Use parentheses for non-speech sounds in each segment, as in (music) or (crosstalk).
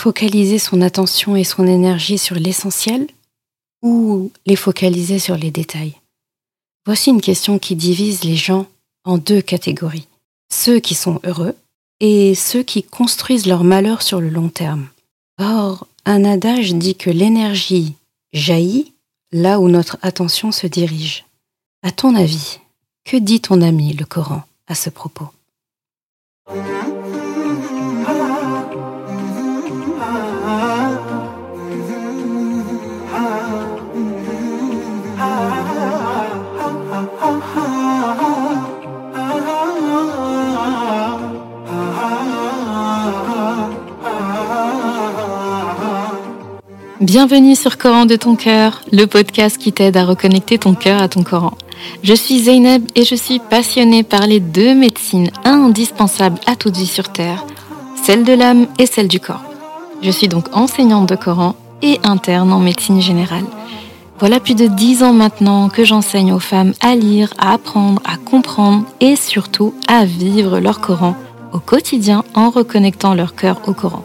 Focaliser son attention et son énergie sur l'essentiel ou les focaliser sur les détails? Voici une question qui divise les gens en deux catégories. Ceux qui sont heureux et ceux qui construisent leur malheur sur le long terme. Or, un adage dit que l'énergie jaillit là où notre attention se dirige. À ton avis, que dit ton ami le Coran à ce propos? Bienvenue sur Coran de ton cœur, le podcast qui t'aide à reconnecter ton cœur à ton Coran. Je suis Zeynep et je suis passionnée par les deux médecines indispensables à toute vie sur Terre, celle de l'âme et celle du corps. Je suis donc enseignante de Coran et interne en médecine générale. Voilà plus de dix ans maintenant que j'enseigne aux femmes à lire, à apprendre, à comprendre et surtout à vivre leur Coran au quotidien en reconnectant leur cœur au Coran.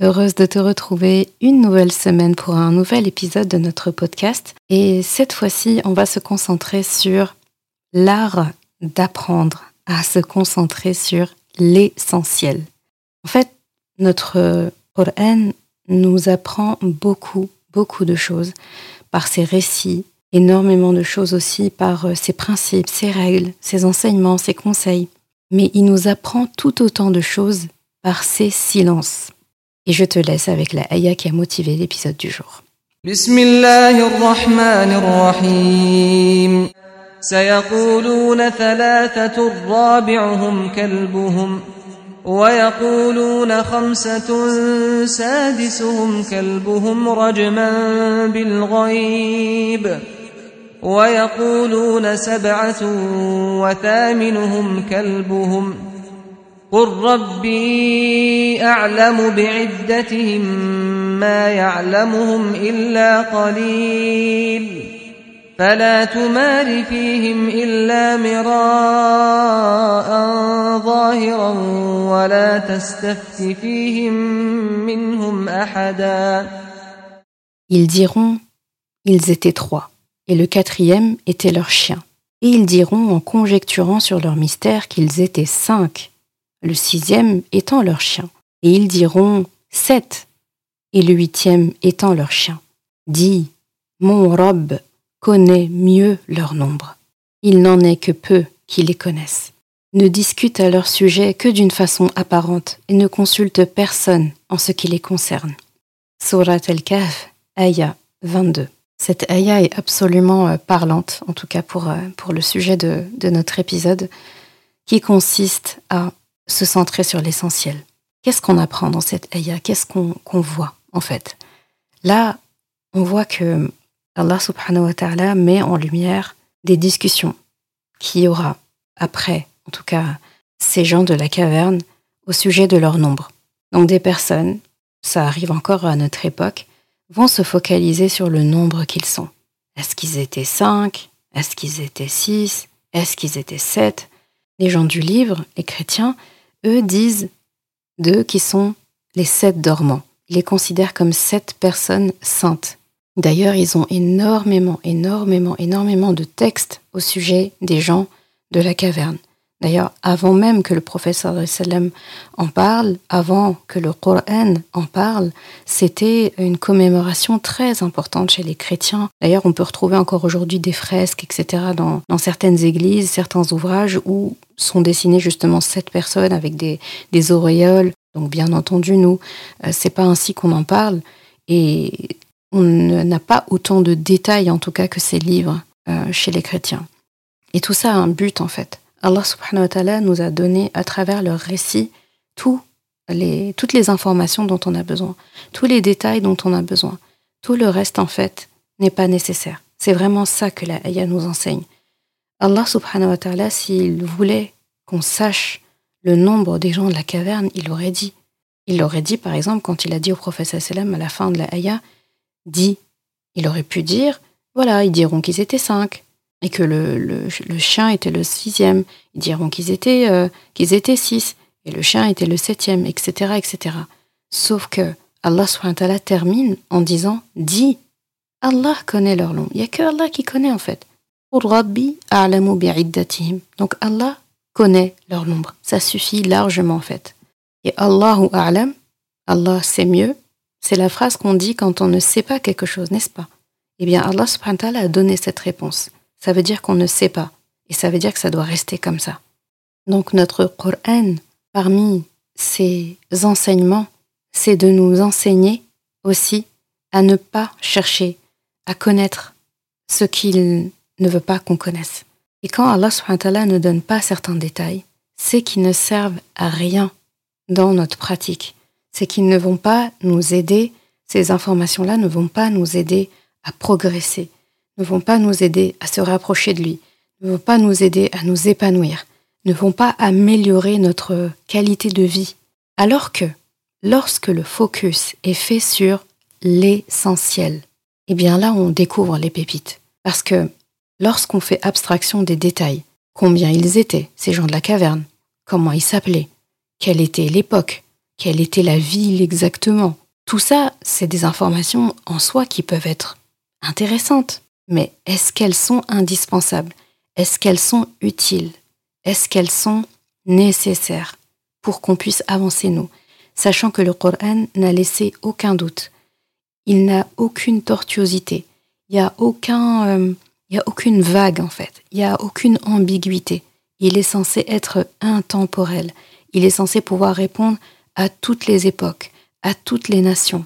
Heureuse de te retrouver une nouvelle semaine pour un nouvel épisode de notre podcast. Et cette fois-ci, on va se concentrer sur l'art d'apprendre à se concentrer sur l'essentiel. En fait, notre Coran nous apprend beaucoup, beaucoup de choses par ses récits, énormément de choses aussi par ses principes, ses règles, ses enseignements, ses conseils. Mais il nous apprend tout autant de choses par ses silences. Et je te laisse avec la ayah qui a motivé l'épisode du jour. سيقولون ثلاثة رابعهم كلبهم ويقولون خمسة سادسهم كلبهم رجما بالغيب ويقولون سبعة وثامنهم كلبهم قل ربي أعلم بعدتهم ما يعلمهم إلا قليل فلا تمار فيهم إلا مراء ظاهرا ولا تستفت فيهم منهم أحدا Ils diront, ils étaient trois, et le quatrième était leur chien. Et ils diront en conjecturant sur leur mystère qu'ils étaient cinq, le sixième étant leur chien. Et ils diront sept, et le huitième étant leur chien. Dis, mon robe connaît mieux leur nombre. Il n'en est que peu qui les connaissent. Ne discutent à leur sujet que d'une façon apparente et ne consultent personne en ce qui les concerne. Surat al-Kahf, Aya 22. Cette Aya est absolument euh, parlante, en tout cas pour, euh, pour le sujet de, de notre épisode, qui consiste à se centrer sur l'essentiel. Qu'est-ce qu'on apprend dans cette ayah? Qu'est-ce qu'on voit en fait? Là, on voit que Allah subhanahu wa ta'ala met en lumière des discussions qu'il y aura après, en tout cas, ces gens de la caverne au sujet de leur nombre. Donc des personnes, ça arrive encore à notre époque, vont se focaliser sur le nombre qu'ils sont. Est-ce qu'ils étaient cinq? Est-ce qu'ils étaient six? Est-ce qu'ils étaient sept? Les gens du livre, les chrétiens, disent d'eux qui sont les sept dormants. Ils les considèrent comme sept personnes saintes. D'ailleurs, ils ont énormément, énormément, énormément de textes au sujet des gens de la caverne. D'ailleurs, avant même que le professeur en parle, avant que le Coran en parle, c'était une commémoration très importante chez les chrétiens. D'ailleurs, on peut retrouver encore aujourd'hui des fresques, etc., dans, certaines églises, certains ouvrages où sont dessinées justement sept personnes avec des, des auréoles. Donc, bien entendu, nous, euh, c'est pas ainsi qu'on en parle. Et on n'a pas autant de détails, en tout cas, que ces livres euh, chez les chrétiens. Et tout ça a un but, en fait Allah subhanahu wa ta'ala nous a donné à travers leur récit les, toutes les informations dont on a besoin, tous les détails dont on a besoin. Tout le reste, en fait, n'est pas nécessaire. C'est vraiment ça que la ayah nous enseigne. Allah subhanahu wa ta'ala, s'il voulait qu'on sache le nombre des gens de la caverne, il aurait dit. Il aurait dit, par exemple, quand il a dit au prophète sallam à la fin de la ayah, dit, il aurait pu dire, voilà, ils diront qu'ils étaient cinq, et que le, le, chien était le sixième. Ils diront qu'ils étaient, euh, étaient six, et le chien était le septième, etc., etc. Sauf que Allah subhanahu termine en disant, dis, Allah connaît leur nom. Il n'y a que Allah qui connaît en fait. Donc Allah connaît leur nombre. Ça suffit largement en fait. Et Allahu a'lam, Allah sait mieux, c'est la phrase qu'on dit quand on ne sait pas quelque chose, n'est-ce pas? Eh bien Allah subhanahu a donné cette réponse. Ça veut dire qu'on ne sait pas. Et ça veut dire que ça doit rester comme ça. Donc notre Coran, parmi ses enseignements, c'est de nous enseigner aussi à ne pas chercher à connaître ce qu'il ne veut pas qu'on connaisse. Et quand Allah ne donne pas certains détails, c'est qu'ils ne servent à rien dans notre pratique. C'est qu'ils ne vont pas nous aider, ces informations-là ne vont pas nous aider à progresser, ne vont pas nous aider à se rapprocher de lui, ne vont pas nous aider à nous épanouir, ne vont pas améliorer notre qualité de vie. Alors que lorsque le focus est fait sur l'essentiel, eh bien là, on découvre les pépites. Parce que lorsqu'on fait abstraction des détails, combien ils étaient, ces gens de la caverne, comment ils s'appelaient, quelle était l'époque, quelle était la ville exactement, tout ça, c'est des informations en soi qui peuvent être intéressantes. Mais est-ce qu'elles sont indispensables? Est-ce qu'elles sont utiles? Est-ce qu'elles sont nécessaires pour qu'on puisse avancer nous? Sachant que le Coran n'a laissé aucun doute. Il n'a aucune tortuosité, il n'y a, aucun, euh, a aucune vague en fait, il n'y a aucune ambiguïté. Il est censé être intemporel, il est censé pouvoir répondre à toutes les époques, à toutes les nations,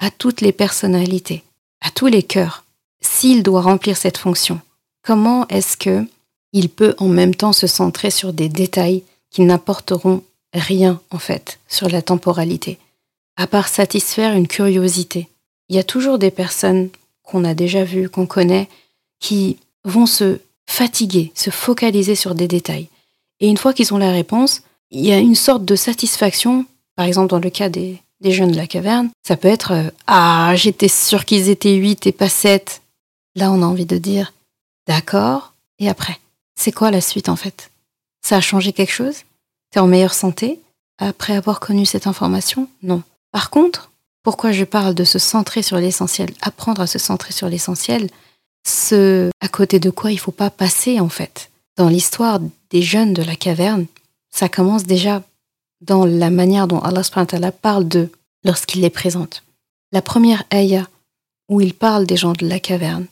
à toutes les personnalités, à tous les cœurs. S'il doit remplir cette fonction, comment est-ce que il peut en même temps se centrer sur des détails qui n'apporteront rien en fait sur la temporalité, à part satisfaire une curiosité il y a toujours des personnes qu'on a déjà vues, qu'on connaît, qui vont se fatiguer, se focaliser sur des détails. Et une fois qu'ils ont la réponse, il y a une sorte de satisfaction, par exemple dans le cas des, jeunes de la caverne, ça peut être euh, Ah, j'étais sûr qu'ils étaient 8 et pas 7. Là, on a envie de dire D'accord, et après? C'est quoi la suite en fait? Ça a changé quelque chose? T'es en meilleure santé? Après avoir connu cette information? Non. Par contre, pourquoi je parle de se centrer sur l'essentiel, apprendre à se centrer sur l'essentiel, ce à côté de quoi il ne faut pas passer en fait? Dans l'histoire des jeunes de la caverne, ça commence déjà dans la manière dont Allah parle d'eux lorsqu'il les présente. La première ayah où il parle des gens de la caverne,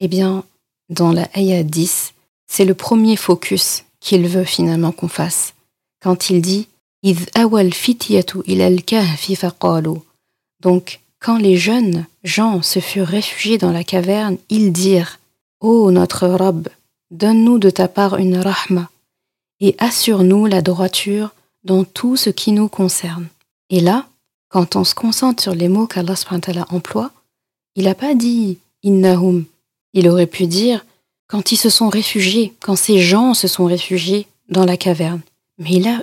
eh bien, dans la ayah 10, c'est le premier focus qu'il veut finalement qu'on fasse. Quand il dit donc, quand les jeunes gens se furent réfugiés dans la caverne, ils dirent Ô notre Rab, donne-nous de ta part une rahma et assure-nous la droiture dans tout ce qui nous concerne. Et là, quand on se concentre sur les mots qu'Allah emploie, il n'a pas dit innahum. Il aurait pu dire quand ils se sont réfugiés, quand ces gens se sont réfugiés dans la caverne. Mais il a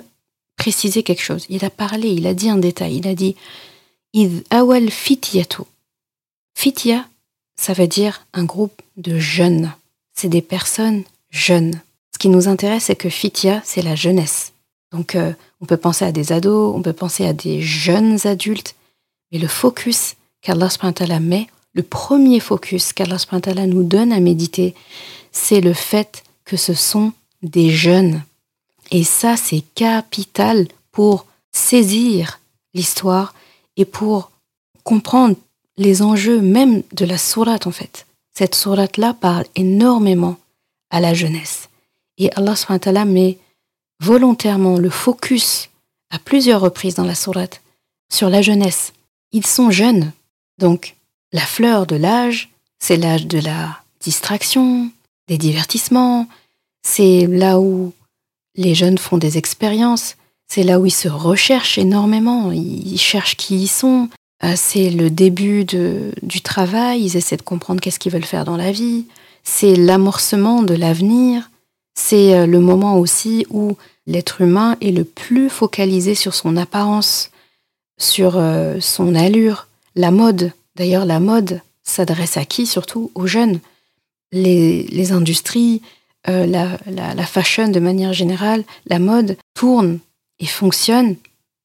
précisé quelque chose. Il a parlé, il a dit un détail. Il a dit Id awal fitiatu. Fitia, ça veut dire un groupe de jeunes. C'est des personnes jeunes. Ce qui nous intéresse, c'est que fitia, c'est la jeunesse. Donc, euh, on peut penser à des ados, on peut penser à des jeunes adultes, mais le focus qu'Allah met, le premier focus qu'Allah nous donne à méditer, c'est le fait que ce sont des jeunes. Et ça, c'est capital pour saisir l'histoire et pour comprendre les enjeux même de la sourate en fait. Cette sourate-là parle énormément à la jeunesse. Et Allah SWT met volontairement le focus à plusieurs reprises dans la sourate sur la jeunesse. Ils sont jeunes, donc la fleur de l'âge, c'est l'âge de la distraction, des divertissements, c'est là où les jeunes font des expériences, c'est là où ils se recherchent énormément, ils cherchent qui ils sont, Euh, c'est le début du travail, ils essaient de comprendre qu'est-ce qu'ils veulent faire dans la vie. C'est l'amorcement de l'avenir. C'est euh, le moment aussi où l'être humain est le plus focalisé sur son apparence, sur euh, son allure, la mode. D'ailleurs, la mode s'adresse à qui Surtout aux jeunes? Les, industries, la, la fashion de manière générale, la mode tourne et fonctionne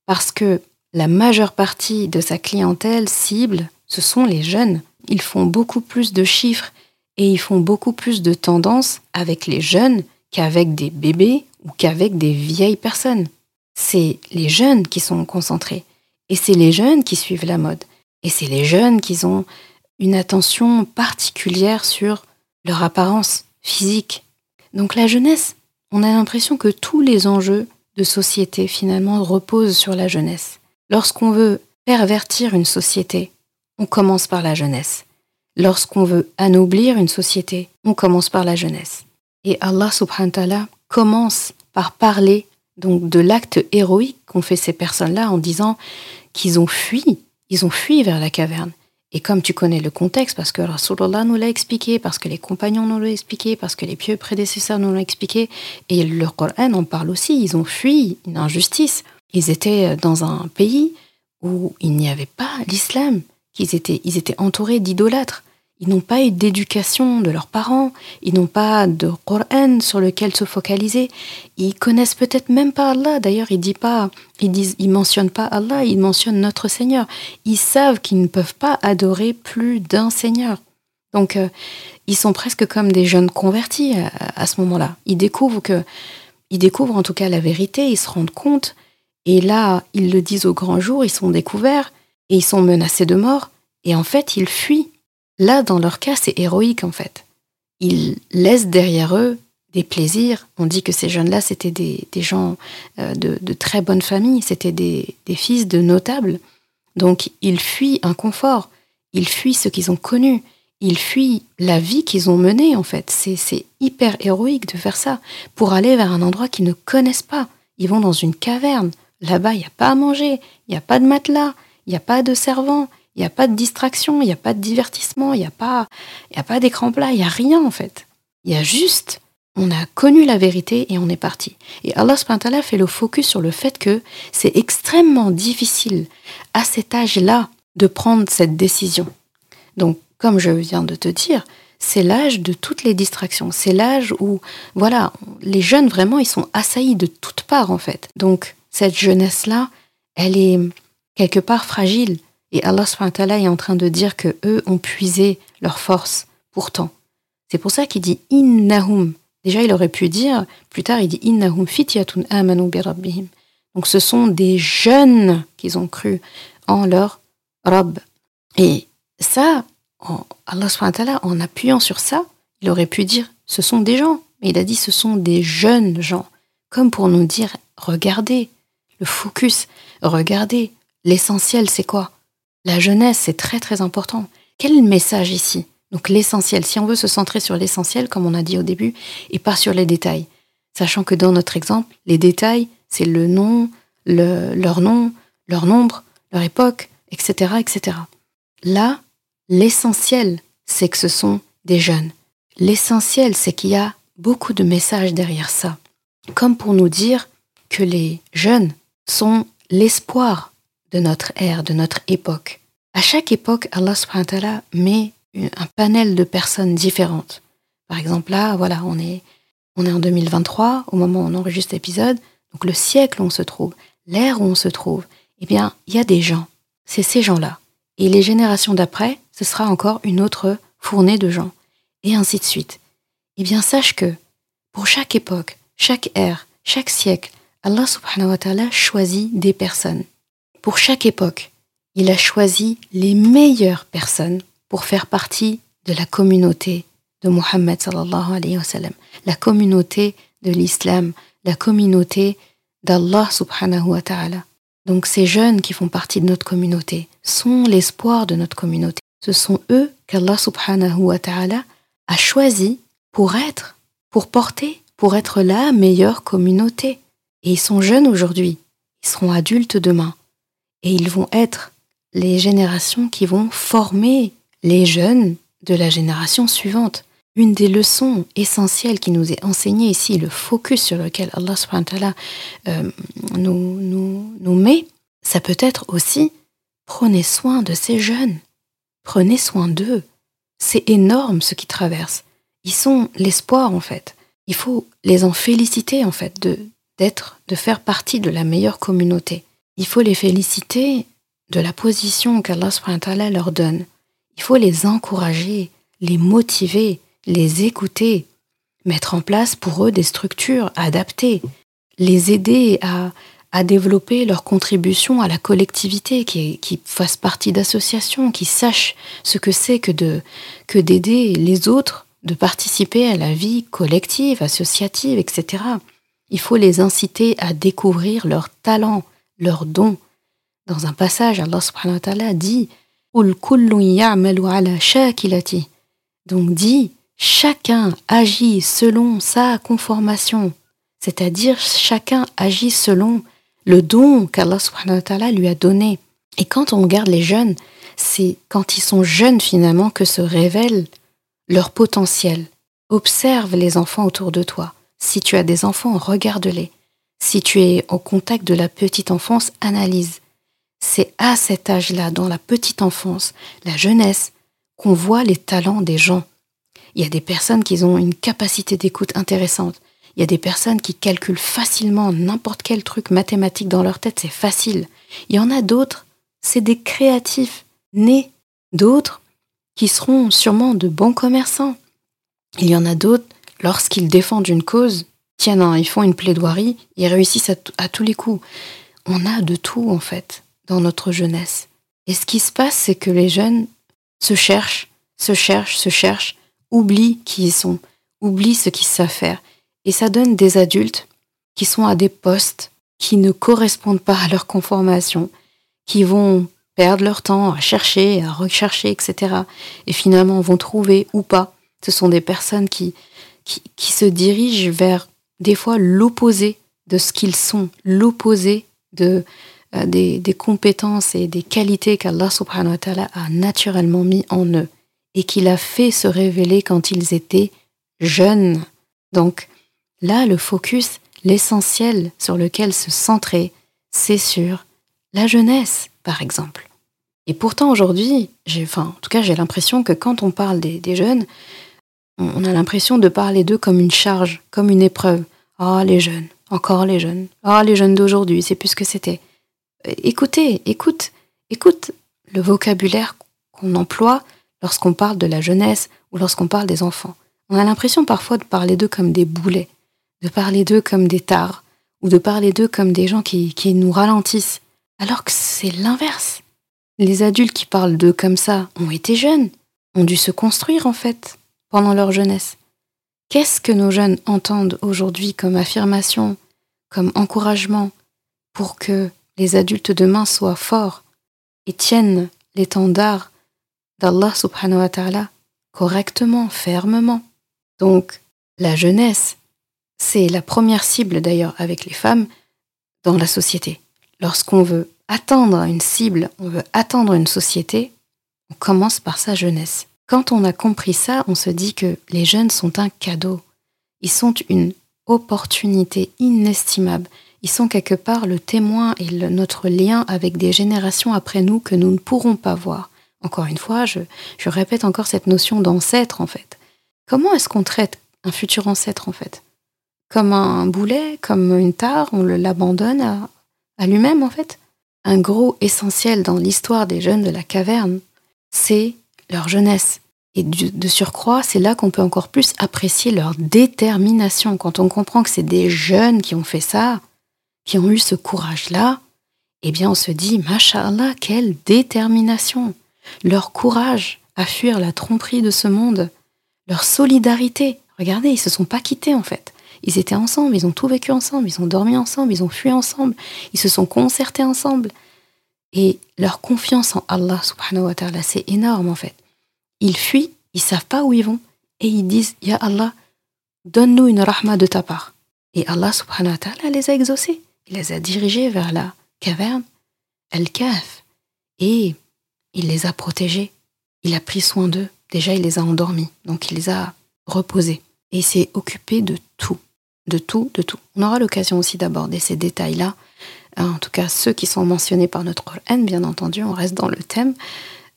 parce que la majeure partie de sa clientèle cible, ce sont les jeunes. Ils font beaucoup plus de chiffres et ils font beaucoup plus de tendances avec les jeunes qu'avec des bébés ou qu'avec des vieilles personnes. C'est les jeunes qui sont concentrés et c'est les jeunes qui suivent la mode et c'est les jeunes qui ont une attention particulière sur leur apparence physique. Donc la jeunesse, on a l'impression que tous les enjeux de société finalement reposent sur la jeunesse. Lorsqu'on veut pervertir une société, on commence par la jeunesse. Lorsqu'on veut anoblir une société, on commence par la jeunesse. Et Allah subhanahu wa commence par parler donc de l'acte héroïque qu'ont fait ces personnes-là en disant qu'ils ont fui, ils ont fui vers la caverne. Et comme tu connais le contexte, parce que Rasulullah nous l'a expliqué, parce que les compagnons nous l'ont expliqué, parce que les pieux prédécesseurs nous l'ont expliqué, et le Coran en parle aussi, ils ont fui une injustice. Ils étaient dans un pays où il n'y avait pas l'islam, qu'ils étaient, ils étaient entourés d'idolâtres. Ils n'ont pas eu d'éducation de leurs parents, ils n'ont pas de Coran sur lequel se focaliser. Ils connaissent peut-être même pas Allah. D'ailleurs, ils disent pas, ils mentionnent pas Allah, ils mentionnent notre Seigneur. Ils savent qu'ils ne peuvent pas adorer plus d'un Seigneur. Donc, euh, ils sont presque comme des jeunes convertis à, à ce moment-là. Ils découvrent que, ils découvrent en tout cas la vérité. Ils se rendent compte et là, ils le disent au grand jour, ils sont découverts et ils sont menacés de mort. Et en fait, ils fuient. Là, dans leur cas, c'est héroïque en fait. Ils laissent derrière eux des plaisirs. On dit que ces jeunes-là, c'était des, gens euh, de, très bonne famille, c'était des, fils de notables. Donc, ils fuient un confort, ils fuient ce qu'ils ont connu, ils fuient la vie qu'ils ont menée en fait. C'est hyper héroïque de faire ça pour aller vers un endroit qu'ils ne connaissent pas. Ils vont dans une caverne, Là-bas, il n'y a pas à manger, il n'y a pas de matelas, il n'y a pas de servant, il n'y a pas de distraction, il n'y a pas de divertissement, il n'y a pas, pas d'écran plat, il n'y a rien en fait. Il y a juste, on a connu la vérité et on est parti. Et Allah subhanahu fait le focus sur le fait que c'est extrêmement difficile à cet âge-là de prendre cette décision. Donc, comme je viens de te dire, c'est l'âge de toutes les distractions. C'est l'âge où, voilà, les jeunes vraiment, ils sont assaillis de toutes parts en fait. Donc, cette jeunesse-là, elle est quelque part fragile. Et Allah est en train de dire que eux ont puisé leur force pourtant. C'est pour ça qu'il dit innahum. Déjà, il aurait pu dire, plus tard, il dit innahum fityatun amanu bi rabbihim. Donc, ce sont des jeunes qui ont cru en leur Rabb. Et ça, Allah en appuyant sur ça, il aurait pu dire ce sont des gens. Mais il a dit ce sont des jeunes gens. Comme pour nous dire regardez, le focus. Regardez, l'essentiel, c'est quoi? La jeunesse, c'est très très important. Quel message ici? Donc l'essentiel, si on veut se centrer sur l'essentiel, comme on a dit au début, et pas sur les détails. Sachant que dans notre exemple, les détails, c'est le nom, leur nom, leur nombre, leur époque, etc. etc. Là, l'essentiel, c'est que ce sont des jeunes. L'essentiel, c'est qu'il y a beaucoup de messages derrière ça. Comme pour nous dire que les jeunes sont l'espoir de notre ère, de notre époque. À chaque époque, Allah subhanahu wa ta'ala met un panel de personnes différentes. Par exemple, là, voilà, on est, on est en 2023, au moment où on enregistre l'épisode, donc le siècle où on se trouve, l'ère où on se trouve, eh bien, il y a des gens. C'est ces gens-là. Et les générations d'après, ce sera encore une autre fournée de gens. Et ainsi de suite. Eh bien, sache que, pour chaque époque, chaque ère, chaque siècle, Allah subhanahu wa ta'ala choisit des personnes. Pour chaque époque, il a choisi les meilleures personnes pour faire partie de la communauté de sallam, la communauté de l'islam, la communauté d'Allah subhanahu wa ta'ala. Donc ces jeunes qui font partie de notre communauté sont l'espoir de notre communauté. Ce sont eux qu'Allah subhanahu wa ta'ala a choisi pour être, pour porter, pour être la meilleure communauté. Et ils sont jeunes aujourd'hui, ils seront adultes demain, et ils vont être les générations qui vont former les jeunes de la génération suivante. Une des leçons essentielles qui nous est enseignée ici, le focus sur lequel Allah euh, nous, nous, nous met, ça peut être aussi prenez soin de ces jeunes, prenez soin d'eux. C'est énorme ce qu'ils traversent. Ils sont l'espoir en fait. Il faut les en féliciter en fait de d'être, de faire partie de la meilleure communauté. Il faut les féliciter de la position qu'Allah leur donne. Il faut les encourager, les motiver, les écouter, mettre en place pour eux des structures adaptées, les aider à, développer leur contribution à la collectivité, qui, fassent partie d'associations, qui sachent ce que c'est que que d'aider les autres, de participer à la vie collective, associative, etc. Il faut les inciter à découvrir leurs talents, leurs dons. Dans un passage, Allah subhanahu wa ta'ala dit Donc dit, chacun agit selon sa conformation, c'est-à-dire chacun agit selon le don qu'Allah subhanahu wa ta'ala lui a donné. Et quand on regarde les jeunes, c'est quand ils sont jeunes finalement que se révèle leur potentiel. Observe les enfants autour de toi. Si tu as des enfants, regarde-les. Si tu es au contact de la petite enfance, analyse. C'est à cet âge-là, dans la petite enfance, la jeunesse, qu'on voit les talents des gens. Il y a des personnes qui ont une capacité d'écoute intéressante. Il y a des personnes qui calculent facilement n'importe quel truc mathématique dans leur tête, c'est facile. Il y en a d'autres, c'est des créatifs nés. D'autres qui seront sûrement de bons commerçants. Il y en a d'autres lorsqu'ils défendent une cause, tiens, ils font une plaidoirie, ils réussissent à, tous les coups. On a de tout, en fait, dans notre jeunesse. Et ce qui se passe, c'est que les jeunes se cherchent, se cherchent, se cherchent, oublient qui ils sont, oublient ce qu'ils savent faire. Et ça donne des adultes qui sont à des postes qui ne correspondent pas à leur conformation, qui vont perdre leur temps à chercher, à rechercher, etc. Et finalement vont trouver ou pas. Ce sont des personnes qui, qui, se dirigent vers des fois l'opposé de ce qu'ils sont, l'opposé de, euh, des, compétences et des qualités qu'Allah subhanahu wa ta'ala a naturellement mis en eux et qu'il a fait se révéler quand ils étaient jeunes. Donc là, le focus, l'essentiel sur lequel se centrer, c'est sur la jeunesse, par exemple. Et pourtant aujourd'hui, enfin, en tout cas j'ai l'impression que quand on parle des jeunes, on a l'impression de parler d'eux comme une charge, comme une épreuve. Ah, les jeunes, encore les jeunes. Ah, les jeunes d'aujourd'hui, c'est plus ce que c'était. Euh, écoutez, écoute, écoute le vocabulaire qu'on emploie lorsqu'on parle de la jeunesse ou lorsqu'on parle des enfants. On a l'impression parfois de parler d'eux comme des boulets, de parler d'eux comme des tares, ou de parler d'eux comme des gens qui, qui nous ralentissent, alors que c'est l'inverse. Les adultes qui parlent d'eux comme ça ont été jeunes, ont dû se construire en fait, pendant leur jeunesse. Qu'est-ce que nos jeunes entendent aujourd'hui comme affirmation, comme encouragement pour que les adultes demain soient forts et tiennent l'étendard d'Allah subhanahu wa ta'ala correctement, fermement? Donc, la jeunesse, c'est la première cible d'ailleurs avec les femmes dans la société. Lorsqu'on veut atteindre une cible, on veut atteindre une société, on commence par sa jeunesse. Quand on a compris ça, on se dit que les jeunes sont un cadeau. Ils sont une opportunité inestimable. Ils sont quelque part le témoin et notre lien avec des générations après nous que nous ne pourrons pas voir. Encore une fois, je, répète encore cette notion d'ancêtre en fait. Comment est-ce qu'on traite un futur ancêtre en fait? Comme un boulet, comme une tare, on l'abandonne à, à lui-même en fait? Un gros essentiel dans l'histoire des jeunes de la caverne, c'est leur jeunesse. Et de surcroît, c'est là qu'on peut encore plus apprécier leur détermination. Quand on comprend que c'est des jeunes qui ont fait ça, qui ont eu ce courage-là, eh bien on se dit, Masha'Allah, quelle détermination Leur courage à fuir la tromperie de ce monde, leur solidarité. Regardez, ils se sont pas quittés en fait. Ils étaient ensemble, ils ont tout vécu ensemble, ils ont dormi ensemble, ils ont fui ensemble, ils se sont concertés ensemble. Et leur confiance en Allah subhanahu wa ta'ala, c'est énorme en fait. Ils fuient, ils savent pas où ils vont, et ils disent, Ya Allah, donne-nous une rahma de ta part. Et Allah subhanahu wa ta'ala les a exaucés. Il les a dirigés vers la caverne, El-Kaf. Et il les a protégés, il a pris soin d'eux. Déjà, il les a endormis, donc il les a reposés. Et il s'est occupé de tout, de tout, de tout. On aura l'occasion aussi d'aborder ces détails-là. En tout cas, ceux qui sont mentionnés par notre Coran, bien entendu, on reste dans le thème.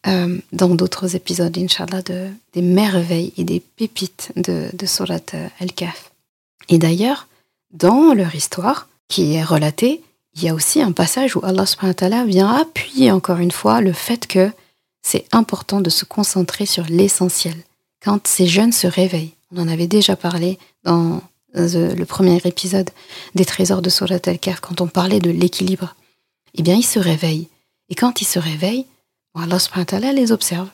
Euh, dans d'autres épisodes, Inch'Allah, de, des merveilles et des pépites de, de Surat Al-Kahf. Et d'ailleurs, dans leur histoire, qui est relatée, il y a aussi un passage où Allah vient appuyer encore une fois le fait que c'est important de se concentrer sur l'essentiel. Quand ces jeunes se réveillent, on en avait déjà parlé dans le premier épisode des trésors de Surat al-Kahf, quand on parlait de l'équilibre, eh bien ils se réveillent. Et quand ils se réveillent, Allah les observe.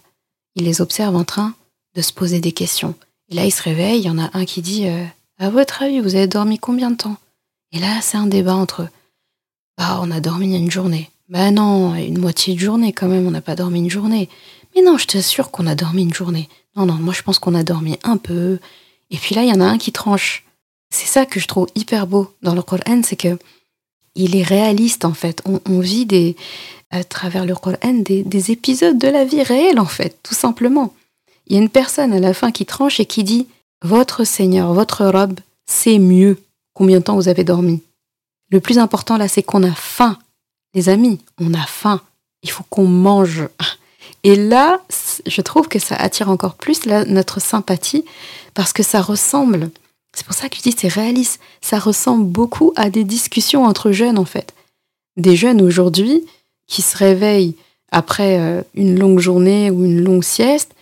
Il les observe en train de se poser des questions. Et là, ils se réveillent, il y en a un qui dit euh, À votre avis, vous avez dormi combien de temps? Et là, c'est un débat entre. Bah, on a dormi une journée. Bah non, une moitié de journée quand même, on n'a pas dormi une journée. Mais non, je t'assure qu'on a dormi une journée. Non, non, moi je pense qu'on a dormi un peu. Et puis là, il y en a un qui tranche. C'est ça que je trouve hyper beau dans le Coran, c'est que il est réaliste en fait. On, vit des, à travers le Coran des, des, épisodes de la vie réelle en fait, tout simplement. Il y a une personne à la fin qui tranche et qui dit Votre Seigneur, votre robe, c'est mieux. Combien de temps vous avez dormi le plus important là, c'est qu'on a faim. Les amis, on a faim. Il faut qu'on mange. Et là, je trouve que ça attire encore plus notre sympathie parce que ça ressemble. C'est pour ça que je dis c'est réaliste. Ça ressemble beaucoup à des discussions entre jeunes en fait. Des jeunes aujourd'hui qui se réveillent après euh, une longue journée ou une longue sieste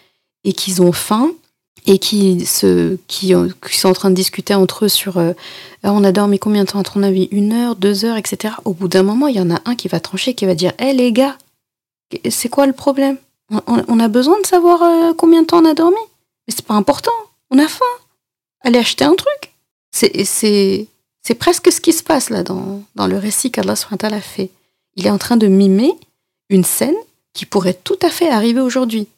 et qui ont faim et qui, se, qui, sont en train de discuter entre eux sur euh, ah, on a dormi combien de temps? Entre ton avis Une heure, deux heures, etc. Au bout d'un moment, il y en a un qui va trancher, qui va dire Hé les gars, c'est quoi le problème? On, a besoin de savoir euh, combien de temps on a dormi? Mais c'est pas important, on a faim. Allez acheter un truc. C'est presque ce qui se passe là dans, dans le récit qu'Allah a fait. Il est en train de mimer une scène qui pourrait tout à fait arriver aujourd'hui.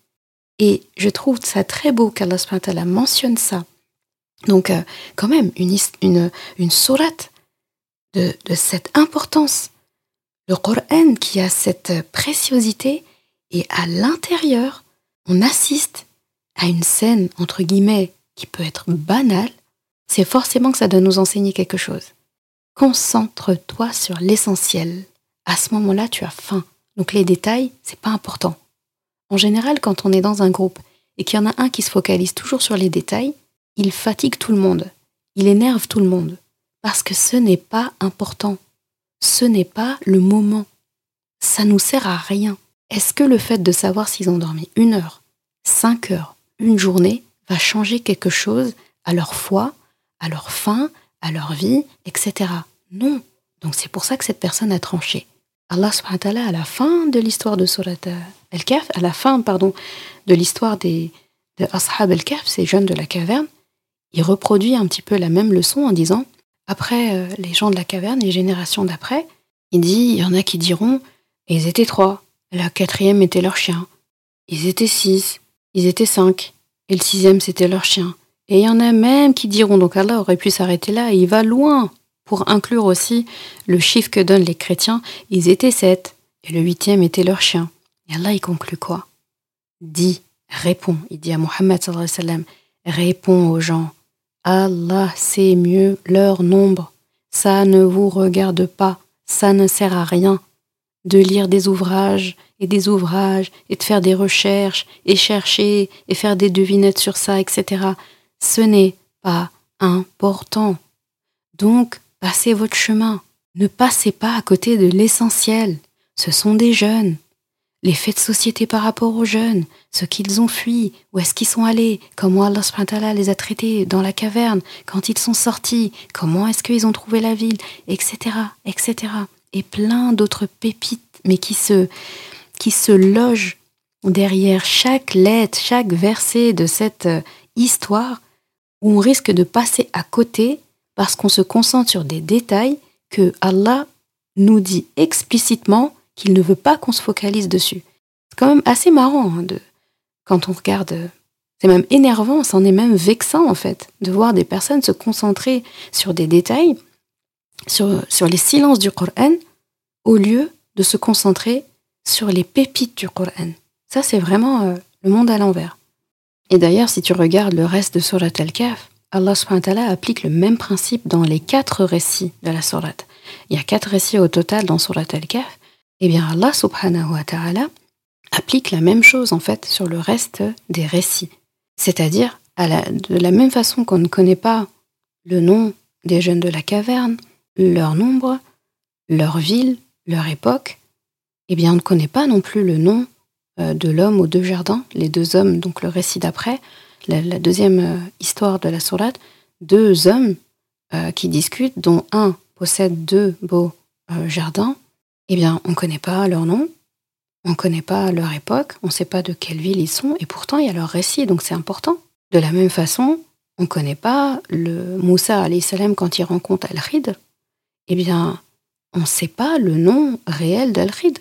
Et je trouve ça très beau qu'Allah mentionne ça. Donc, euh, quand même, une, une, une sourate de, de cette importance. Le Coran qui a cette préciosité et à l'intérieur, on assiste à une scène, entre guillemets, qui peut être banale, c'est forcément que ça doit nous enseigner quelque chose. Concentre-toi sur l'essentiel. À ce moment-là, tu as faim. Donc les détails, c'est pas important. En général, quand on est dans un groupe et qu'il y en a un qui se focalise toujours sur les détails, il fatigue tout le monde, il énerve tout le monde, parce que ce n'est pas important, ce n'est pas le moment, ça nous sert à rien. Est-ce que le fait de savoir s'ils ont dormi une heure, cinq heures, une journée va changer quelque chose à leur foi, à leur faim, à leur vie, etc. Non. Donc c'est pour ça que cette personne a tranché. Allah subhanahu à la fin de l'histoire de Surat al-Kahf, à la fin, pardon, de l'histoire des de Ashab al-Kahf, ces jeunes de la caverne, il reproduit un petit peu la même leçon en disant, après euh, les gens de la caverne, les générations d'après, il dit, il y en a qui diront, ils étaient trois, la quatrième était leur chien, ils étaient six, ils étaient cinq, et le sixième c'était leur chien. Et il y en a même qui diront, donc Allah aurait pu s'arrêter là, il va loin, pour inclure aussi le chiffre que donnent les chrétiens, ils étaient sept, et le huitième était leur chien. Et Allah, il conclut quoi? Dit, répond, il dit à Mohammed, réponds aux gens, Allah sait mieux leur nombre, ça ne vous regarde pas, ça ne sert à rien de lire des ouvrages et des ouvrages et de faire des recherches et chercher et faire des devinettes sur ça, etc. Ce n'est pas important. Donc, Passez votre chemin. Ne passez pas à côté de l'essentiel. Ce sont des jeunes. Les faits de société par rapport aux jeunes, ce qu'ils ont fui, où est-ce qu'ils sont allés, comment Allah les a traités dans la caverne, quand ils sont sortis, comment est-ce qu'ils ont trouvé la ville, etc., etc. Et plein d'autres pépites, mais qui se, qui se logent derrière chaque lettre, chaque verset de cette euh, histoire, où on risque de passer à côté parce qu'on se concentre sur des détails que Allah nous dit explicitement qu'il ne veut pas qu'on se focalise dessus. C'est quand même assez marrant hein, de, quand on regarde. C'est même énervant, c'en est même vexant en fait, de voir des personnes se concentrer sur des détails, sur, les silences du Coran, au lieu de se concentrer sur les pépites du Coran. Ça, c'est vraiment euh, le monde à l'envers. Et d'ailleurs, si tu regardes le reste de Surat al-Kahf, Allah applique le même principe dans les quatre récits de la Surat. Il y a quatre récits au total dans Surat al-Kahf. Eh bien, Allah subhanahu applique la même chose en fait sur le reste des récits. C'est-à-dire, de la même façon qu'on ne connaît pas le nom des jeunes de la caverne, leur nombre, leur ville, leur époque, eh bien on ne connaît pas non plus le nom euh, de l'homme aux deux jardins, les deux hommes, donc le récit d'après, la, deuxième euh, histoire de la sourate, deux hommes euh, qui discutent, dont un possède deux beaux jardins, eh bien on ne connaît pas leur nom, on ne connaît pas leur époque, on ne sait pas de quelle ville ils sont, et pourtant il y a leur récit, donc c'est important. De la même façon, on ne connaît pas le Moussa salam quand il rencontre Al-Khid, eh bien, on ne sait pas le nom réel d'Al-Khid.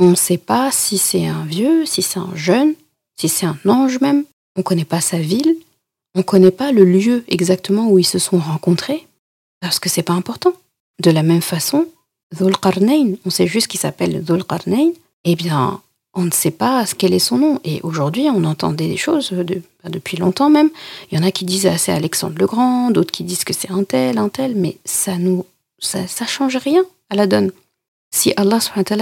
On ne sait pas si c'est un vieux, si c'est un jeune, si c'est un ange même. On ne connaît pas sa ville. On ne connaît pas le lieu exactement où ils se sont rencontrés, parce que c'est pas important. De la même façon, Dhul Qarnayn, on sait juste qu'il s'appelle Dhul Qarnayn, eh bien, on ne sait pas quel est son nom. Et aujourd'hui, on entend des choses bah, depuis longtemps même. Il y en a qui disent que c'est Alexandre le Grand, d'autres qui disent que c'est un tel, un tel, mais ça nous, ça, ça change rien à la donne. Si Allah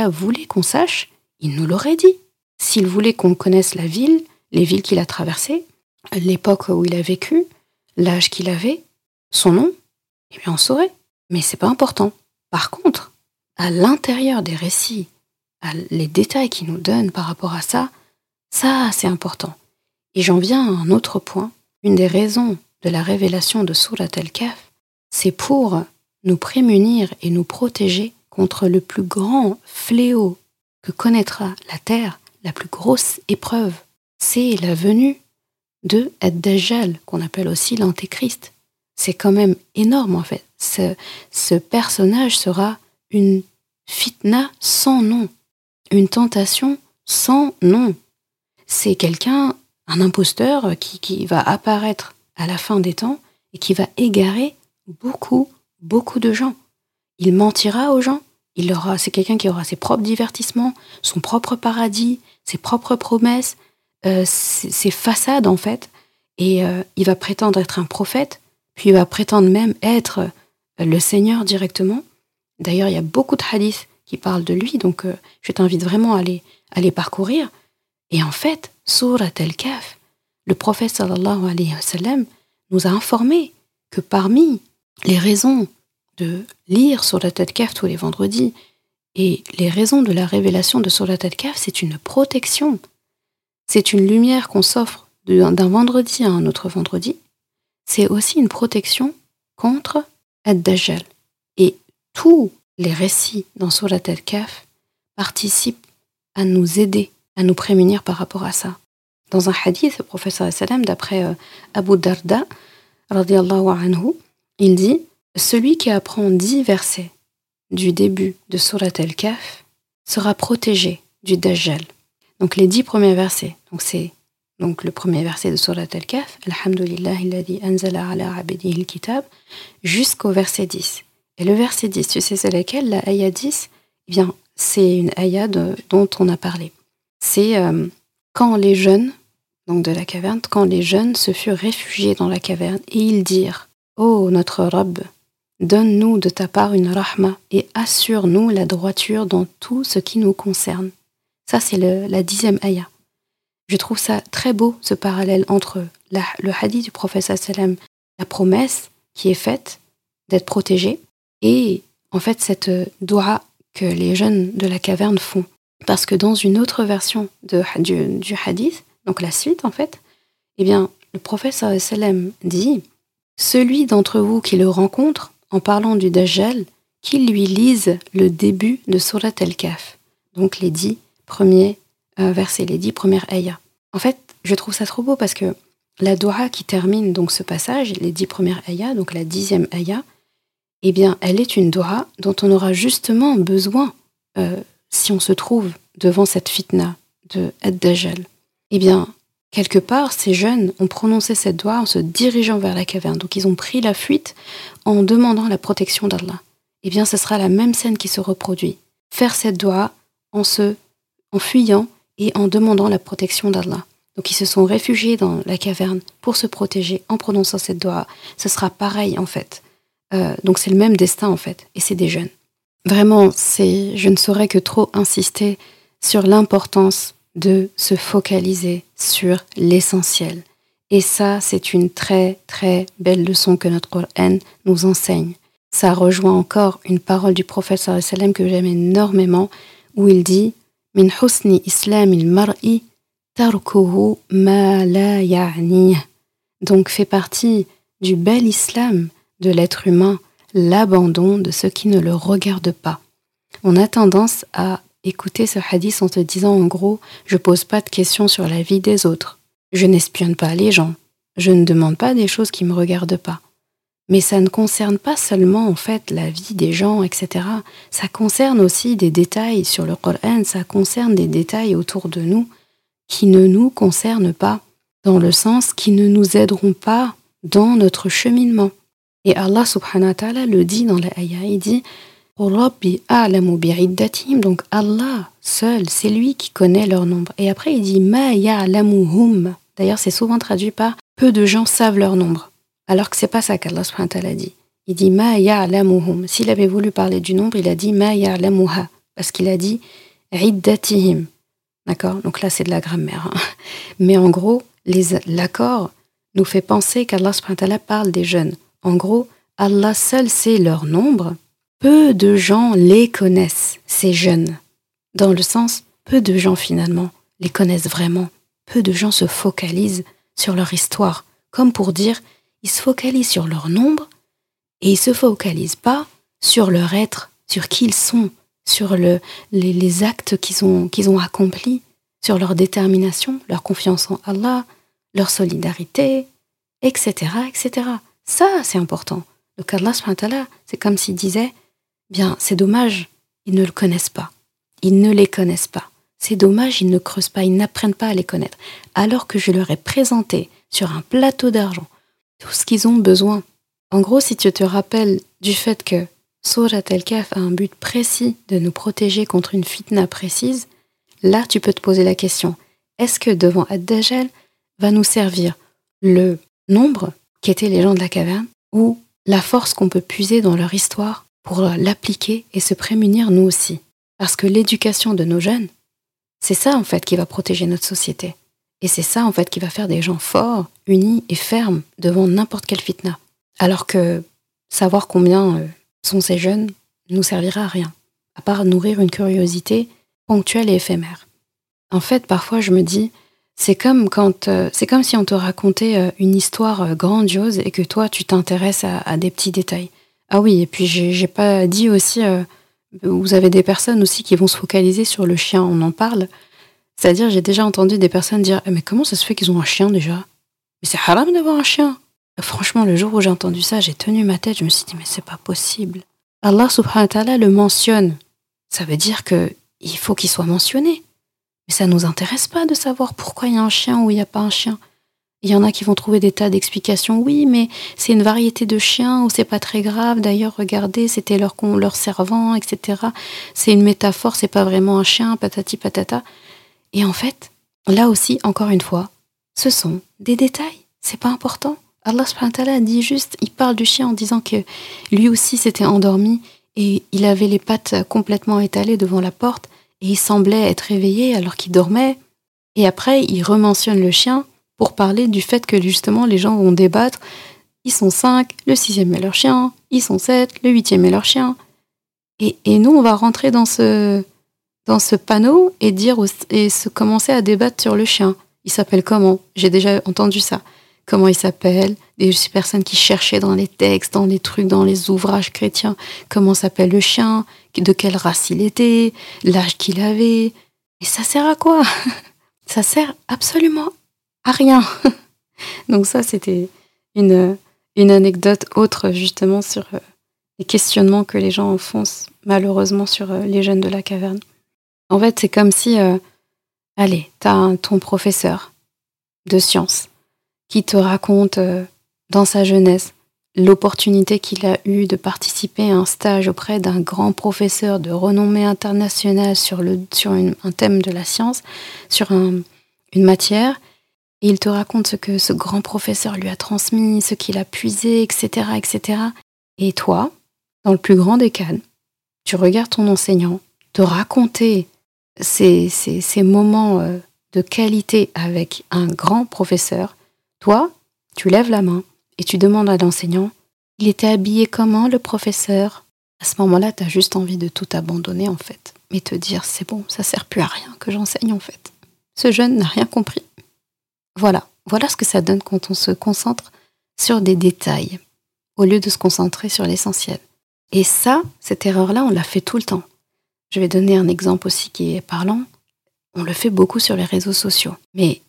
voulait qu'on sache, il nous l'aurait dit. S'il voulait qu'on connaisse la ville, les villes qu'il a traversées, l'époque où il a vécu, l'âge qu'il avait, son nom, eh bien on saurait. Mais c'est pas important. Par contre, à l'intérieur des récits les détails qu'il nous donne par rapport à ça, ça c'est important. Et j'en viens à un autre point. Une des raisons de la révélation de Surat al-Kaf, c'est pour nous prémunir et nous protéger contre le plus grand fléau que connaîtra la terre, la plus grosse épreuve. C'est la venue de Ad-Dajjal, qu'on appelle aussi l'Antéchrist. C'est quand même énorme en fait. ce personnage sera une fitna sans nom une tentation sans nom. C'est quelqu'un, un imposteur qui, va apparaître à la fin des temps et qui va égarer beaucoup, beaucoup de gens. Il mentira aux gens. Il aura, c'est quelqu'un qui aura ses propres divertissements, son propre paradis, ses propres promesses, euh, ses, façades en fait. Et euh, il va prétendre être un prophète, puis il va prétendre même être le Seigneur directement. D'ailleurs, il y a beaucoup de hadiths qui parle de lui, donc euh, je t'invite vraiment à les, à les parcourir. Et en fait, Surat al-Kaf, le prophète sallallahu alayhi wa sallam, nous a informé que parmi les raisons de lire Surat al-Kaf tous les vendredis et les raisons de la révélation de Surat al-Kaf, c'est une protection. C'est une lumière qu'on s'offre d'un vendredi à un autre vendredi. C'est aussi une protection contre Ad-Dajjal. Et tout les récits dans Surat al-Kaf participent à nous aider, à nous prémunir par rapport à ça. Dans un hadith, le professeur d'après euh, Abu Darda, anhu, il dit Celui qui apprend dix versets du début de Surat al-Kaf sera protégé du Dajjal. Donc les dix premiers versets, donc c'est le premier verset de Surat al-Kaf, Alhamdulillah, anzala ala abdihi al-kitab, jusqu'au verset 10. Et le verset 10, tu sais c'est laquelle? La ayah 10 Eh bien, c'est une ayah dont on a parlé. C'est euh, quand les jeunes, donc de la caverne, quand les jeunes se furent réfugiés dans la caverne et ils dirent Ô notre Rabb, donne-nous de ta part une rahma et assure-nous la droiture dans tout ce qui nous concerne. Ça, c'est la dixième ayah. Je trouve ça très beau, ce parallèle entre le hadith du prophète sallam, la promesse qui est faite d'être protégé, et en fait cette dua que les jeunes de la caverne font. Parce que dans une autre version du, hadith, donc la suite en fait, eh bien, le prophète sallam dit Celui d'entre vous qui le rencontre en parlant du Dajjal, qu'il lui lise le début de Surat al-Kaf, donc les dix premiers euh, versets, les dix premières ayahs. En fait, je trouve ça trop beau parce que la dua qui termine donc ce passage, les dix premières ayahs, donc la dixième ayah, eh bien, elle est une doha dont on aura justement besoin euh, si on se trouve devant cette fitna de Ad-Dajjal. Eh bien, quelque part, ces jeunes ont prononcé cette doha en se dirigeant vers la caverne. Donc, ils ont pris la fuite en demandant la protection d'Allah. Eh bien, ce sera la même scène qui se reproduit. Faire cette doha en se, en fuyant et en demandant la protection d'Allah. Donc ils se sont réfugiés dans la caverne pour se protéger en prononçant cette doigt. Ce sera pareil en fait. Euh, donc c'est le même destin en fait, et c'est des jeunes. Vraiment, c'est, je ne saurais que trop insister sur l'importance de se focaliser sur l'essentiel. Et ça, c'est une très très belle leçon que notre Coran nous enseigne. Ça rejoint encore une parole du prophète sallam que j'aime énormément, où il dit Min husni islam il mar'i tarkuhu ma ya'ni. Donc fait partie du bel islam de l'être humain l'abandon de ce qui ne le regarde pas. On a tendance à écouter ce hadith en te disant en gros je pose pas de questions sur la vie des autres, je n'espionne pas les gens, je ne demande pas des choses qui me regardent pas. Mais ça ne concerne pas seulement en fait la vie des gens, etc. Ça concerne aussi des détails sur le Coran, ça concerne des détails autour de nous qui ne nous concernent pas, dans le sens qui ne nous aideront pas dans notre cheminement. Et Allah subhanahu wa ta'ala le dit dans la ayah, il dit donc Allah seul, c'est lui qui connaît leur nombre. Et après il dit Ma ya'lamuhum. D'ailleurs, c'est souvent traduit par peu de gens savent leur nombre. Alors que c'est pas ça qu'Allah subhanahu dit. Il dit Ma ya'lamuhum. S'il avait voulu parler du nombre, il a dit Ma ya'lamuha. Parce qu'il a dit Iddatihim. D'accord? Donc là, c'est de la grammaire. Hein. (laughs) Mais en gros, l'accord nous fait penser qu'Allah subhanahu parle des jeunes. En gros, Allah seul sait leur nombre. Peu de gens les connaissent, ces jeunes. Dans le sens, peu de gens finalement les connaissent vraiment. Peu de gens se focalisent sur leur histoire, comme pour dire, ils se focalisent sur leur nombre et ils se focalisent pas sur leur être, sur qui ils sont, sur le, les, actes qu'ils ont, qu'ils ont accomplis, sur leur détermination, leur confiance en Allah, leur solidarité, etc., etc. Ça, c'est important. Donc Allah, c'est comme s'il disait, bien, c'est dommage, ils ne le connaissent pas. Ils ne les connaissent pas. C'est dommage, ils ne creusent pas, ils n'apprennent pas à les connaître. Alors que je leur ai présenté sur un plateau d'argent tout ce qu'ils ont besoin. En gros, si tu te rappelles du fait que Surat al-Kaf a un but précis de nous protéger contre une fitna précise, là tu peux te poser la question, est-ce que devant Ad-Dajjal va nous servir le nombre qu'étaient les gens de la caverne, ou la force qu'on peut puiser dans leur histoire pour l'appliquer et se prémunir nous aussi. Parce que l'éducation de nos jeunes, c'est ça en fait qui va protéger notre société. Et c'est ça en fait qui va faire des gens forts, unis et fermes devant n'importe quel fitna. Alors que savoir combien euh, sont ces jeunes nous servira à rien, à part nourrir une curiosité ponctuelle et éphémère. En fait, parfois je me dis, c'est comme quand, euh, c'est comme si on te racontait euh, une histoire grandiose et que toi tu t'intéresses à, des petits détails. Ah oui, et puis j'ai pas dit aussi, vous avez des personnes aussi qui vont se focaliser sur le chien, on en parle. C'est-à-dire, j'ai déjà entendu des personnes dire, eh, mais comment ça se fait qu'ils ont un chien déjà? Mais c'est haram d'avoir un chien. Franchement, le jour où j'ai entendu ça, j'ai tenu ma tête, je me suis dit, mais c'est pas possible. Allah subhanahu wa ta'ala le mentionne. Ça veut dire que il faut qu'il soit mentionné. Mais ça ne nous intéresse pas de savoir pourquoi il y a un chien ou il n'y a pas un chien. Il y en a qui vont trouver des tas d'explications. Oui, mais c'est une variété de chiens ou c'est pas très grave. D'ailleurs, regardez, c'était leur, leur servant, etc. C'est une métaphore, c'est pas vraiment un chien, patati patata. Et en fait, là aussi, encore une fois, ce sont des détails. C'est pas important. Allah subhanahu dit juste, il parle du chien en disant que lui aussi s'était endormi et il avait les pattes complètement étalées devant la porte et il semblait être réveillé alors qu'il dormait. Et après, il rementionne le chien pour parler du fait que justement les gens vont débattre. Ils sont cinq, le sixième est leur chien, ils sont sept, le huitième est leur chien. Et, et nous, on va rentrer dans ce, dans ce panneau et dire et se commencer à débattre sur le chien. Il s'appelle comment? J'ai déjà entendu ça. Comment il s'appelle? Des personnes qui cherchaient dans les textes, dans les trucs, dans les ouvrages chrétiens, comment s'appelle le chien? De quelle race il était, l'âge qu'il avait? Et ça sert à quoi? (laughs) Ça sert absolument à rien. (laughs) Donc ça, c'était une, une anecdote autre justement sur euh, les questionnements que les gens enfoncent malheureusement sur euh, les jeunes de la caverne. En fait, c'est comme si, euh, allez, t'as ton professeur de sciences qui te raconte dans sa jeunesse l'opportunité qu'il a eue de participer à un stage auprès d'un grand professeur de renommée internationale sur, le, sur un thème de la science, sur une matière. Et il te raconte ce que ce grand professeur lui a transmis, ce qu'il a puisé, etc., etc. Et toi, dans le plus grand des cas, tu regardes ton enseignant te raconter ces, ces moments euh, de qualité avec un grand professeur. Toi, tu lèves la main et tu demandes à l'enseignant, il était habillé comment le professeur? À ce moment-là, tu as juste envie de tout abandonner en fait, mais te dire, c'est bon, ça sert plus à rien que j'enseigne en fait. Ce jeune n'a rien compris. Voilà, voilà ce que ça donne quand on se concentre sur des détails, au lieu de se concentrer sur l'essentiel. Et ça, cette erreur-là, on la fait tout le temps. Je vais donner un exemple aussi qui est parlant. On le fait beaucoup sur les réseaux sociaux, mais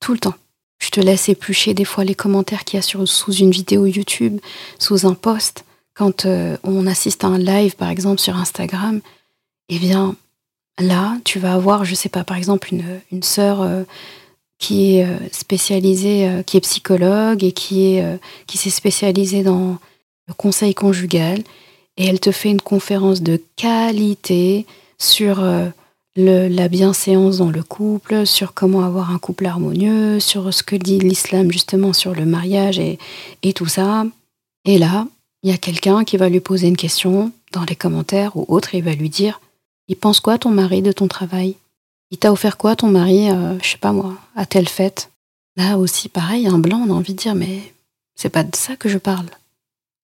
tout le temps. Je te laisse éplucher des fois les commentaires qu'il y a sous une vidéo YouTube, sous un post. Quand euh, on assiste à un live, par exemple, sur Instagram, eh bien, là, tu vas avoir, je sais pas, par exemple, une, une sœur euh, qui est euh, spécialisée, qui est psychologue et qui, est, qui s'est spécialisée dans le conseil conjugal. Et elle te fait une conférence de qualité sur la bienséance dans le couple, sur comment avoir un couple harmonieux, sur ce que dit l'islam justement sur le mariage et, et tout ça. Et là, il y a quelqu'un qui va lui poser une question dans les commentaires ou autre et il va lui dire Il pense quoi ton mari de ton travail? Il t'a offert quoi ton mari, euh, je sais pas moi, à telle fête? Là aussi, pareil, un blanc, on a envie de dire Mais c'est pas de ça que je parle.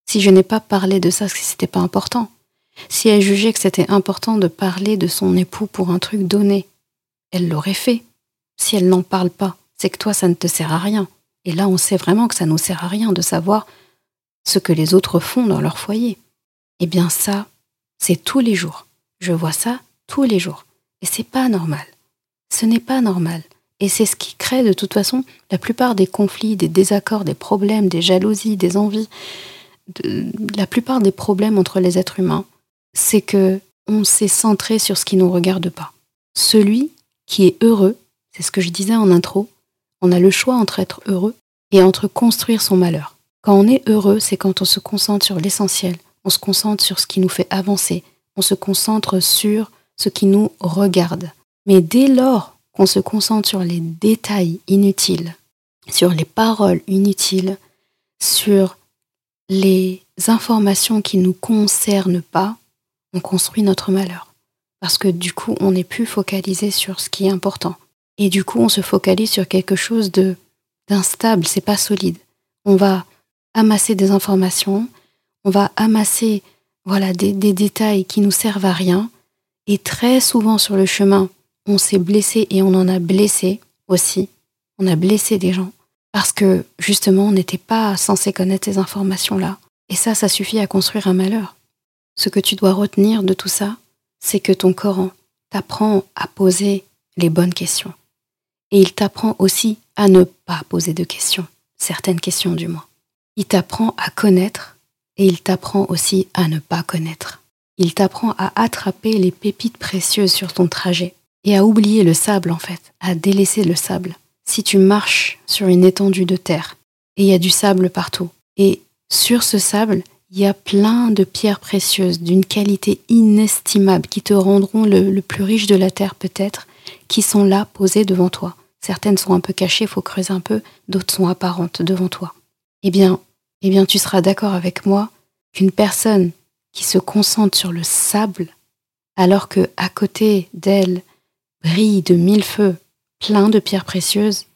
Si je n'ai pas parlé de ça, que c'était pas important. Si elle jugeait que c'était important de parler de son époux pour un truc donné, elle l'aurait fait. Si elle n'en parle pas, c'est que toi, ça ne te sert à rien. Et là, on sait vraiment que ça ne nous sert à rien de savoir ce que les autres font dans leur foyer. Eh bien, ça, c'est tous les jours. Je vois ça tous les jours. Et c'est pas normal. Ce n'est pas normal. Et c'est ce qui crée de toute façon la plupart des conflits, des désaccords, des problèmes, des jalousies, des envies, la plupart des problèmes entre les êtres humains c'est que on s'est centré sur ce qui ne nous regarde pas. Celui qui est heureux, c'est ce que je disais en intro, on a le choix entre être heureux et entre construire son malheur. Quand on est heureux, c'est quand on se concentre sur l'essentiel, on se concentre sur ce qui nous fait avancer, on se concentre sur ce qui nous regarde. Mais dès lors qu'on se concentre sur les détails inutiles, sur les paroles inutiles, sur les informations qui ne nous concernent pas, on construit notre malheur. Parce que du coup, on n'est plus focalisé sur ce qui est important. Et du coup, on se focalise sur quelque chose de d'instable, c'est pas solide. On va amasser des informations, on va amasser voilà des, détails qui nous servent à rien. Et très souvent sur le chemin, on s'est blessé et on en a blessé aussi. On a blessé des gens parce que justement, on n'était pas censé connaître ces informations-là. Et ça, ça suffit à construire un malheur. Ce que tu dois retenir de tout ça, c'est que ton Coran t'apprend à poser les bonnes questions. Et il t'apprend aussi à ne pas poser de questions, certaines questions du moins. Il t'apprend à connaître et il t'apprend aussi à ne pas connaître. Il t'apprend à attraper les pépites précieuses sur ton trajet et à oublier le sable en fait, à délaisser le sable. Si tu marches sur une étendue de terre et il y a du sable partout, et sur ce sable, il y a plein de pierres précieuses d'une qualité inestimable qui te rendront le, plus riche de la terre peut-être, qui sont là posées devant toi. Certaines sont un peu cachées, il faut creuser un peu, d'autres sont apparentes devant toi. Eh bien, eh bien, tu seras d'accord avec moi qu'une personne qui se concentre sur le sable, alors que à côté d'elle brille de mille feux plein de pierres précieuses,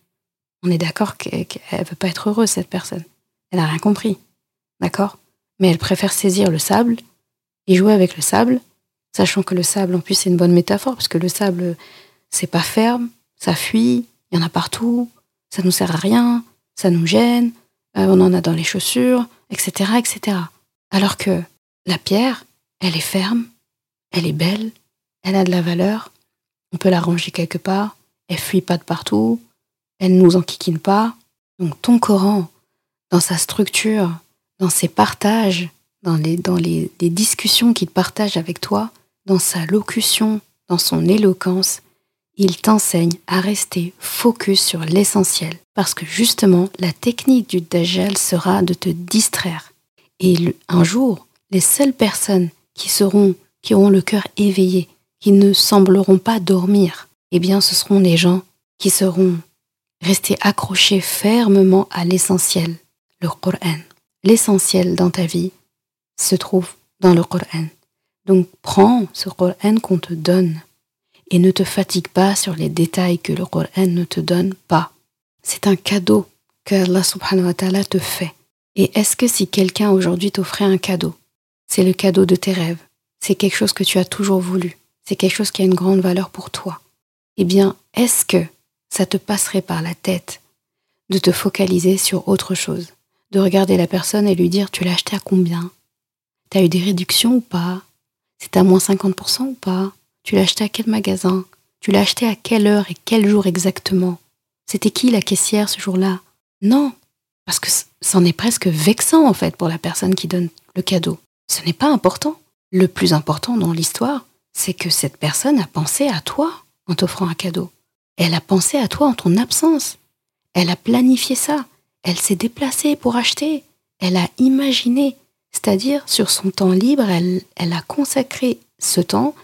on est d'accord qu'elle ne veut pas être heureuse, cette personne. Elle n'a rien compris. D'accord? Mais elle préfère saisir le sable et jouer avec le sable, sachant que le sable, en plus, c'est une bonne métaphore, parce que le sable, c'est pas ferme, ça fuit, il y en a partout, ça nous sert à rien, ça nous gêne, euh, on en a dans les chaussures, etc., etc. Alors que la pierre, elle est ferme, elle est belle, elle a de la valeur, on peut la ranger quelque part, elle fuit pas de partout, elle nous enquiquine pas. Donc ton Coran, dans sa structure, dans ses partages, dans les, dans les, discussions qu'il partage avec toi, dans sa locution, dans son éloquence, il t'enseigne à rester focus sur l'essentiel. Parce que justement, la technique du Dajjal sera de te distraire. Et un jour, les seules personnes qui seront, qui auront le cœur éveillé, qui ne sembleront pas dormir, eh bien, ce seront les gens qui seront restés accrochés fermement à l'essentiel, le Coran. L'essentiel dans ta vie se trouve dans le Coran. Donc prends ce Coran qu'on te donne et ne te fatigue pas sur les détails que le Coran ne te donne pas. C'est un cadeau que Allah subhanahu wa ta'ala te fait. Et est-ce que si quelqu'un aujourd'hui t'offrait un cadeau, c'est le cadeau de tes rêves, c'est quelque chose que tu as toujours voulu, c'est quelque chose qui a une grande valeur pour toi, eh bien, est-ce que ça te passerait par la tête de te focaliser sur autre chose, de regarder la personne et lui dire tu l'as acheté à combien? T'as eu des réductions ou pas? C'est à moins 50% ou pas? Tu l'as acheté à quel magasin? Tu l'as acheté à quelle heure et quel jour exactement? C'était qui la caissière ce jour-là? Non, parce que c'en est presque vexant en fait pour la personne qui donne le cadeau. Ce n'est pas important. Le plus important dans l'histoire, c'est que cette personne a pensé à toi en t'offrant un cadeau. Elle a pensé à toi en ton absence. Elle a planifié ça. Elle s'est déplacée pour acheter. Elle a imaginé. C'est-à-dire, sur son temps libre, elle, a consacré ce temps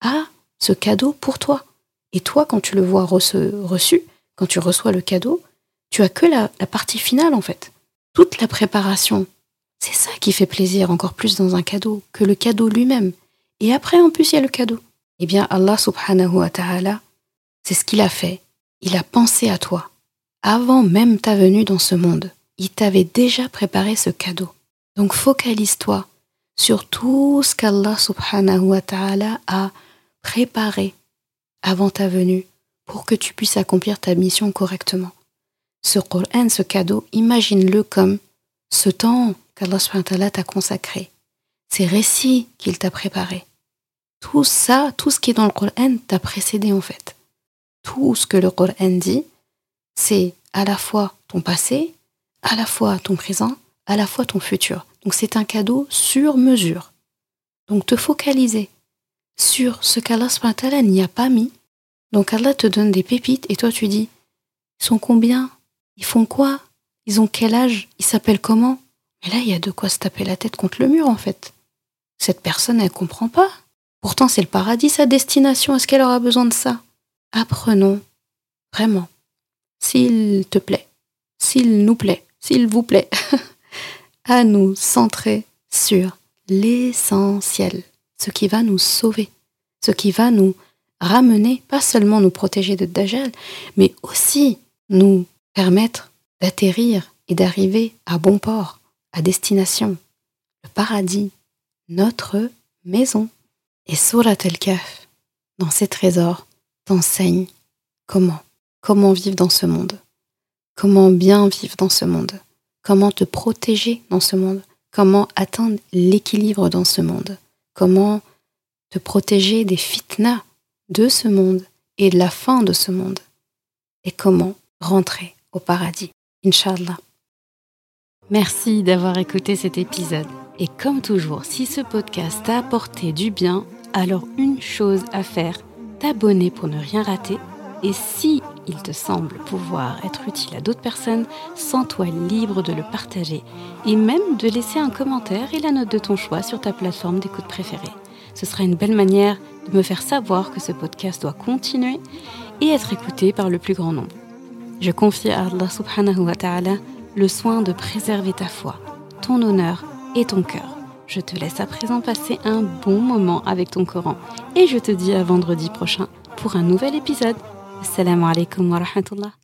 à ce cadeau pour toi. Et toi, quand tu le vois reçu, quand tu reçois le cadeau, tu as que la, la partie finale en fait. Toute la préparation. C'est ça qui fait plaisir encore plus dans un cadeau que le cadeau lui-même. Et après, en plus, il y a le cadeau. Eh bien, Allah subhanahu wa ta'ala, c'est ce qu'il a fait. Il a pensé à toi. Avant même ta venue dans ce monde, il t'avait déjà préparé ce cadeau. Donc focalise-toi sur tout ce qu'Allah subhanahu wa ta'ala a préparé avant ta venue pour que tu puisses accomplir ta mission correctement. Ce Coran, ce cadeau, imagine-le comme ce temps qu'Allah subhanahu wa ta'ala t'a consacré, ces récits qu'il t'a préparés. Tout ça, tout ce qui est dans le Coran t'a précédé en fait. Tout ce que le Coran dit, c'est à la fois ton passé, à la fois ton présent, à la fois ton futur. Donc c'est un cadeau sur mesure. Donc te focaliser sur ce qu'Allah n'y a pas mis. Donc Allah te donne des pépites et toi tu dis, ils sont combien? Ils font quoi? Ils ont quel âge? Ils s'appellent comment? Mais là, il y a de quoi se taper la tête contre le mur en fait. Cette personne, elle comprend pas. Pourtant, c'est le paradis, sa destination. Est-ce qu'elle aura besoin de ça? Apprenons, vraiment, s'il te plaît, s'il nous plaît, s'il vous plaît, (laughs) à nous centrer sur l'essentiel, ce qui va nous sauver, ce qui va nous ramener, pas seulement nous protéger de Dajjal, mais aussi nous permettre d'atterrir et d'arriver à bon port, à destination, le paradis, notre maison. Et Surat el-Kaf, dans ses trésors, t'enseigne comment, comment vivre dans ce monde, comment bien vivre dans ce monde, comment te protéger dans ce monde, comment atteindre l'équilibre dans ce monde, comment te protéger des fitnas de ce monde et de la fin de ce monde, et comment rentrer au paradis, Inch'Allah. Merci d'avoir écouté cet épisode. Et comme toujours, si ce podcast t'a apporté du bien, alors une chose à faire, t'abonner pour ne rien rater. Et si il te semble pouvoir être utile à d'autres personnes, sens-toi libre de le partager et même de laisser un commentaire et la note de ton choix sur ta plateforme d'écoute préférée. Ce sera une belle manière de me faire savoir que ce podcast doit continuer et être écouté par le plus grand nombre. Je confie à Allah subhanahu wa ta'ala le soin de préserver ta foi, ton honneur et ton cœur. Je te laisse à présent passer un bon moment avec ton Coran et je te dis à vendredi prochain pour un nouvel épisode. Assalamu alaikum wa rahmatullah.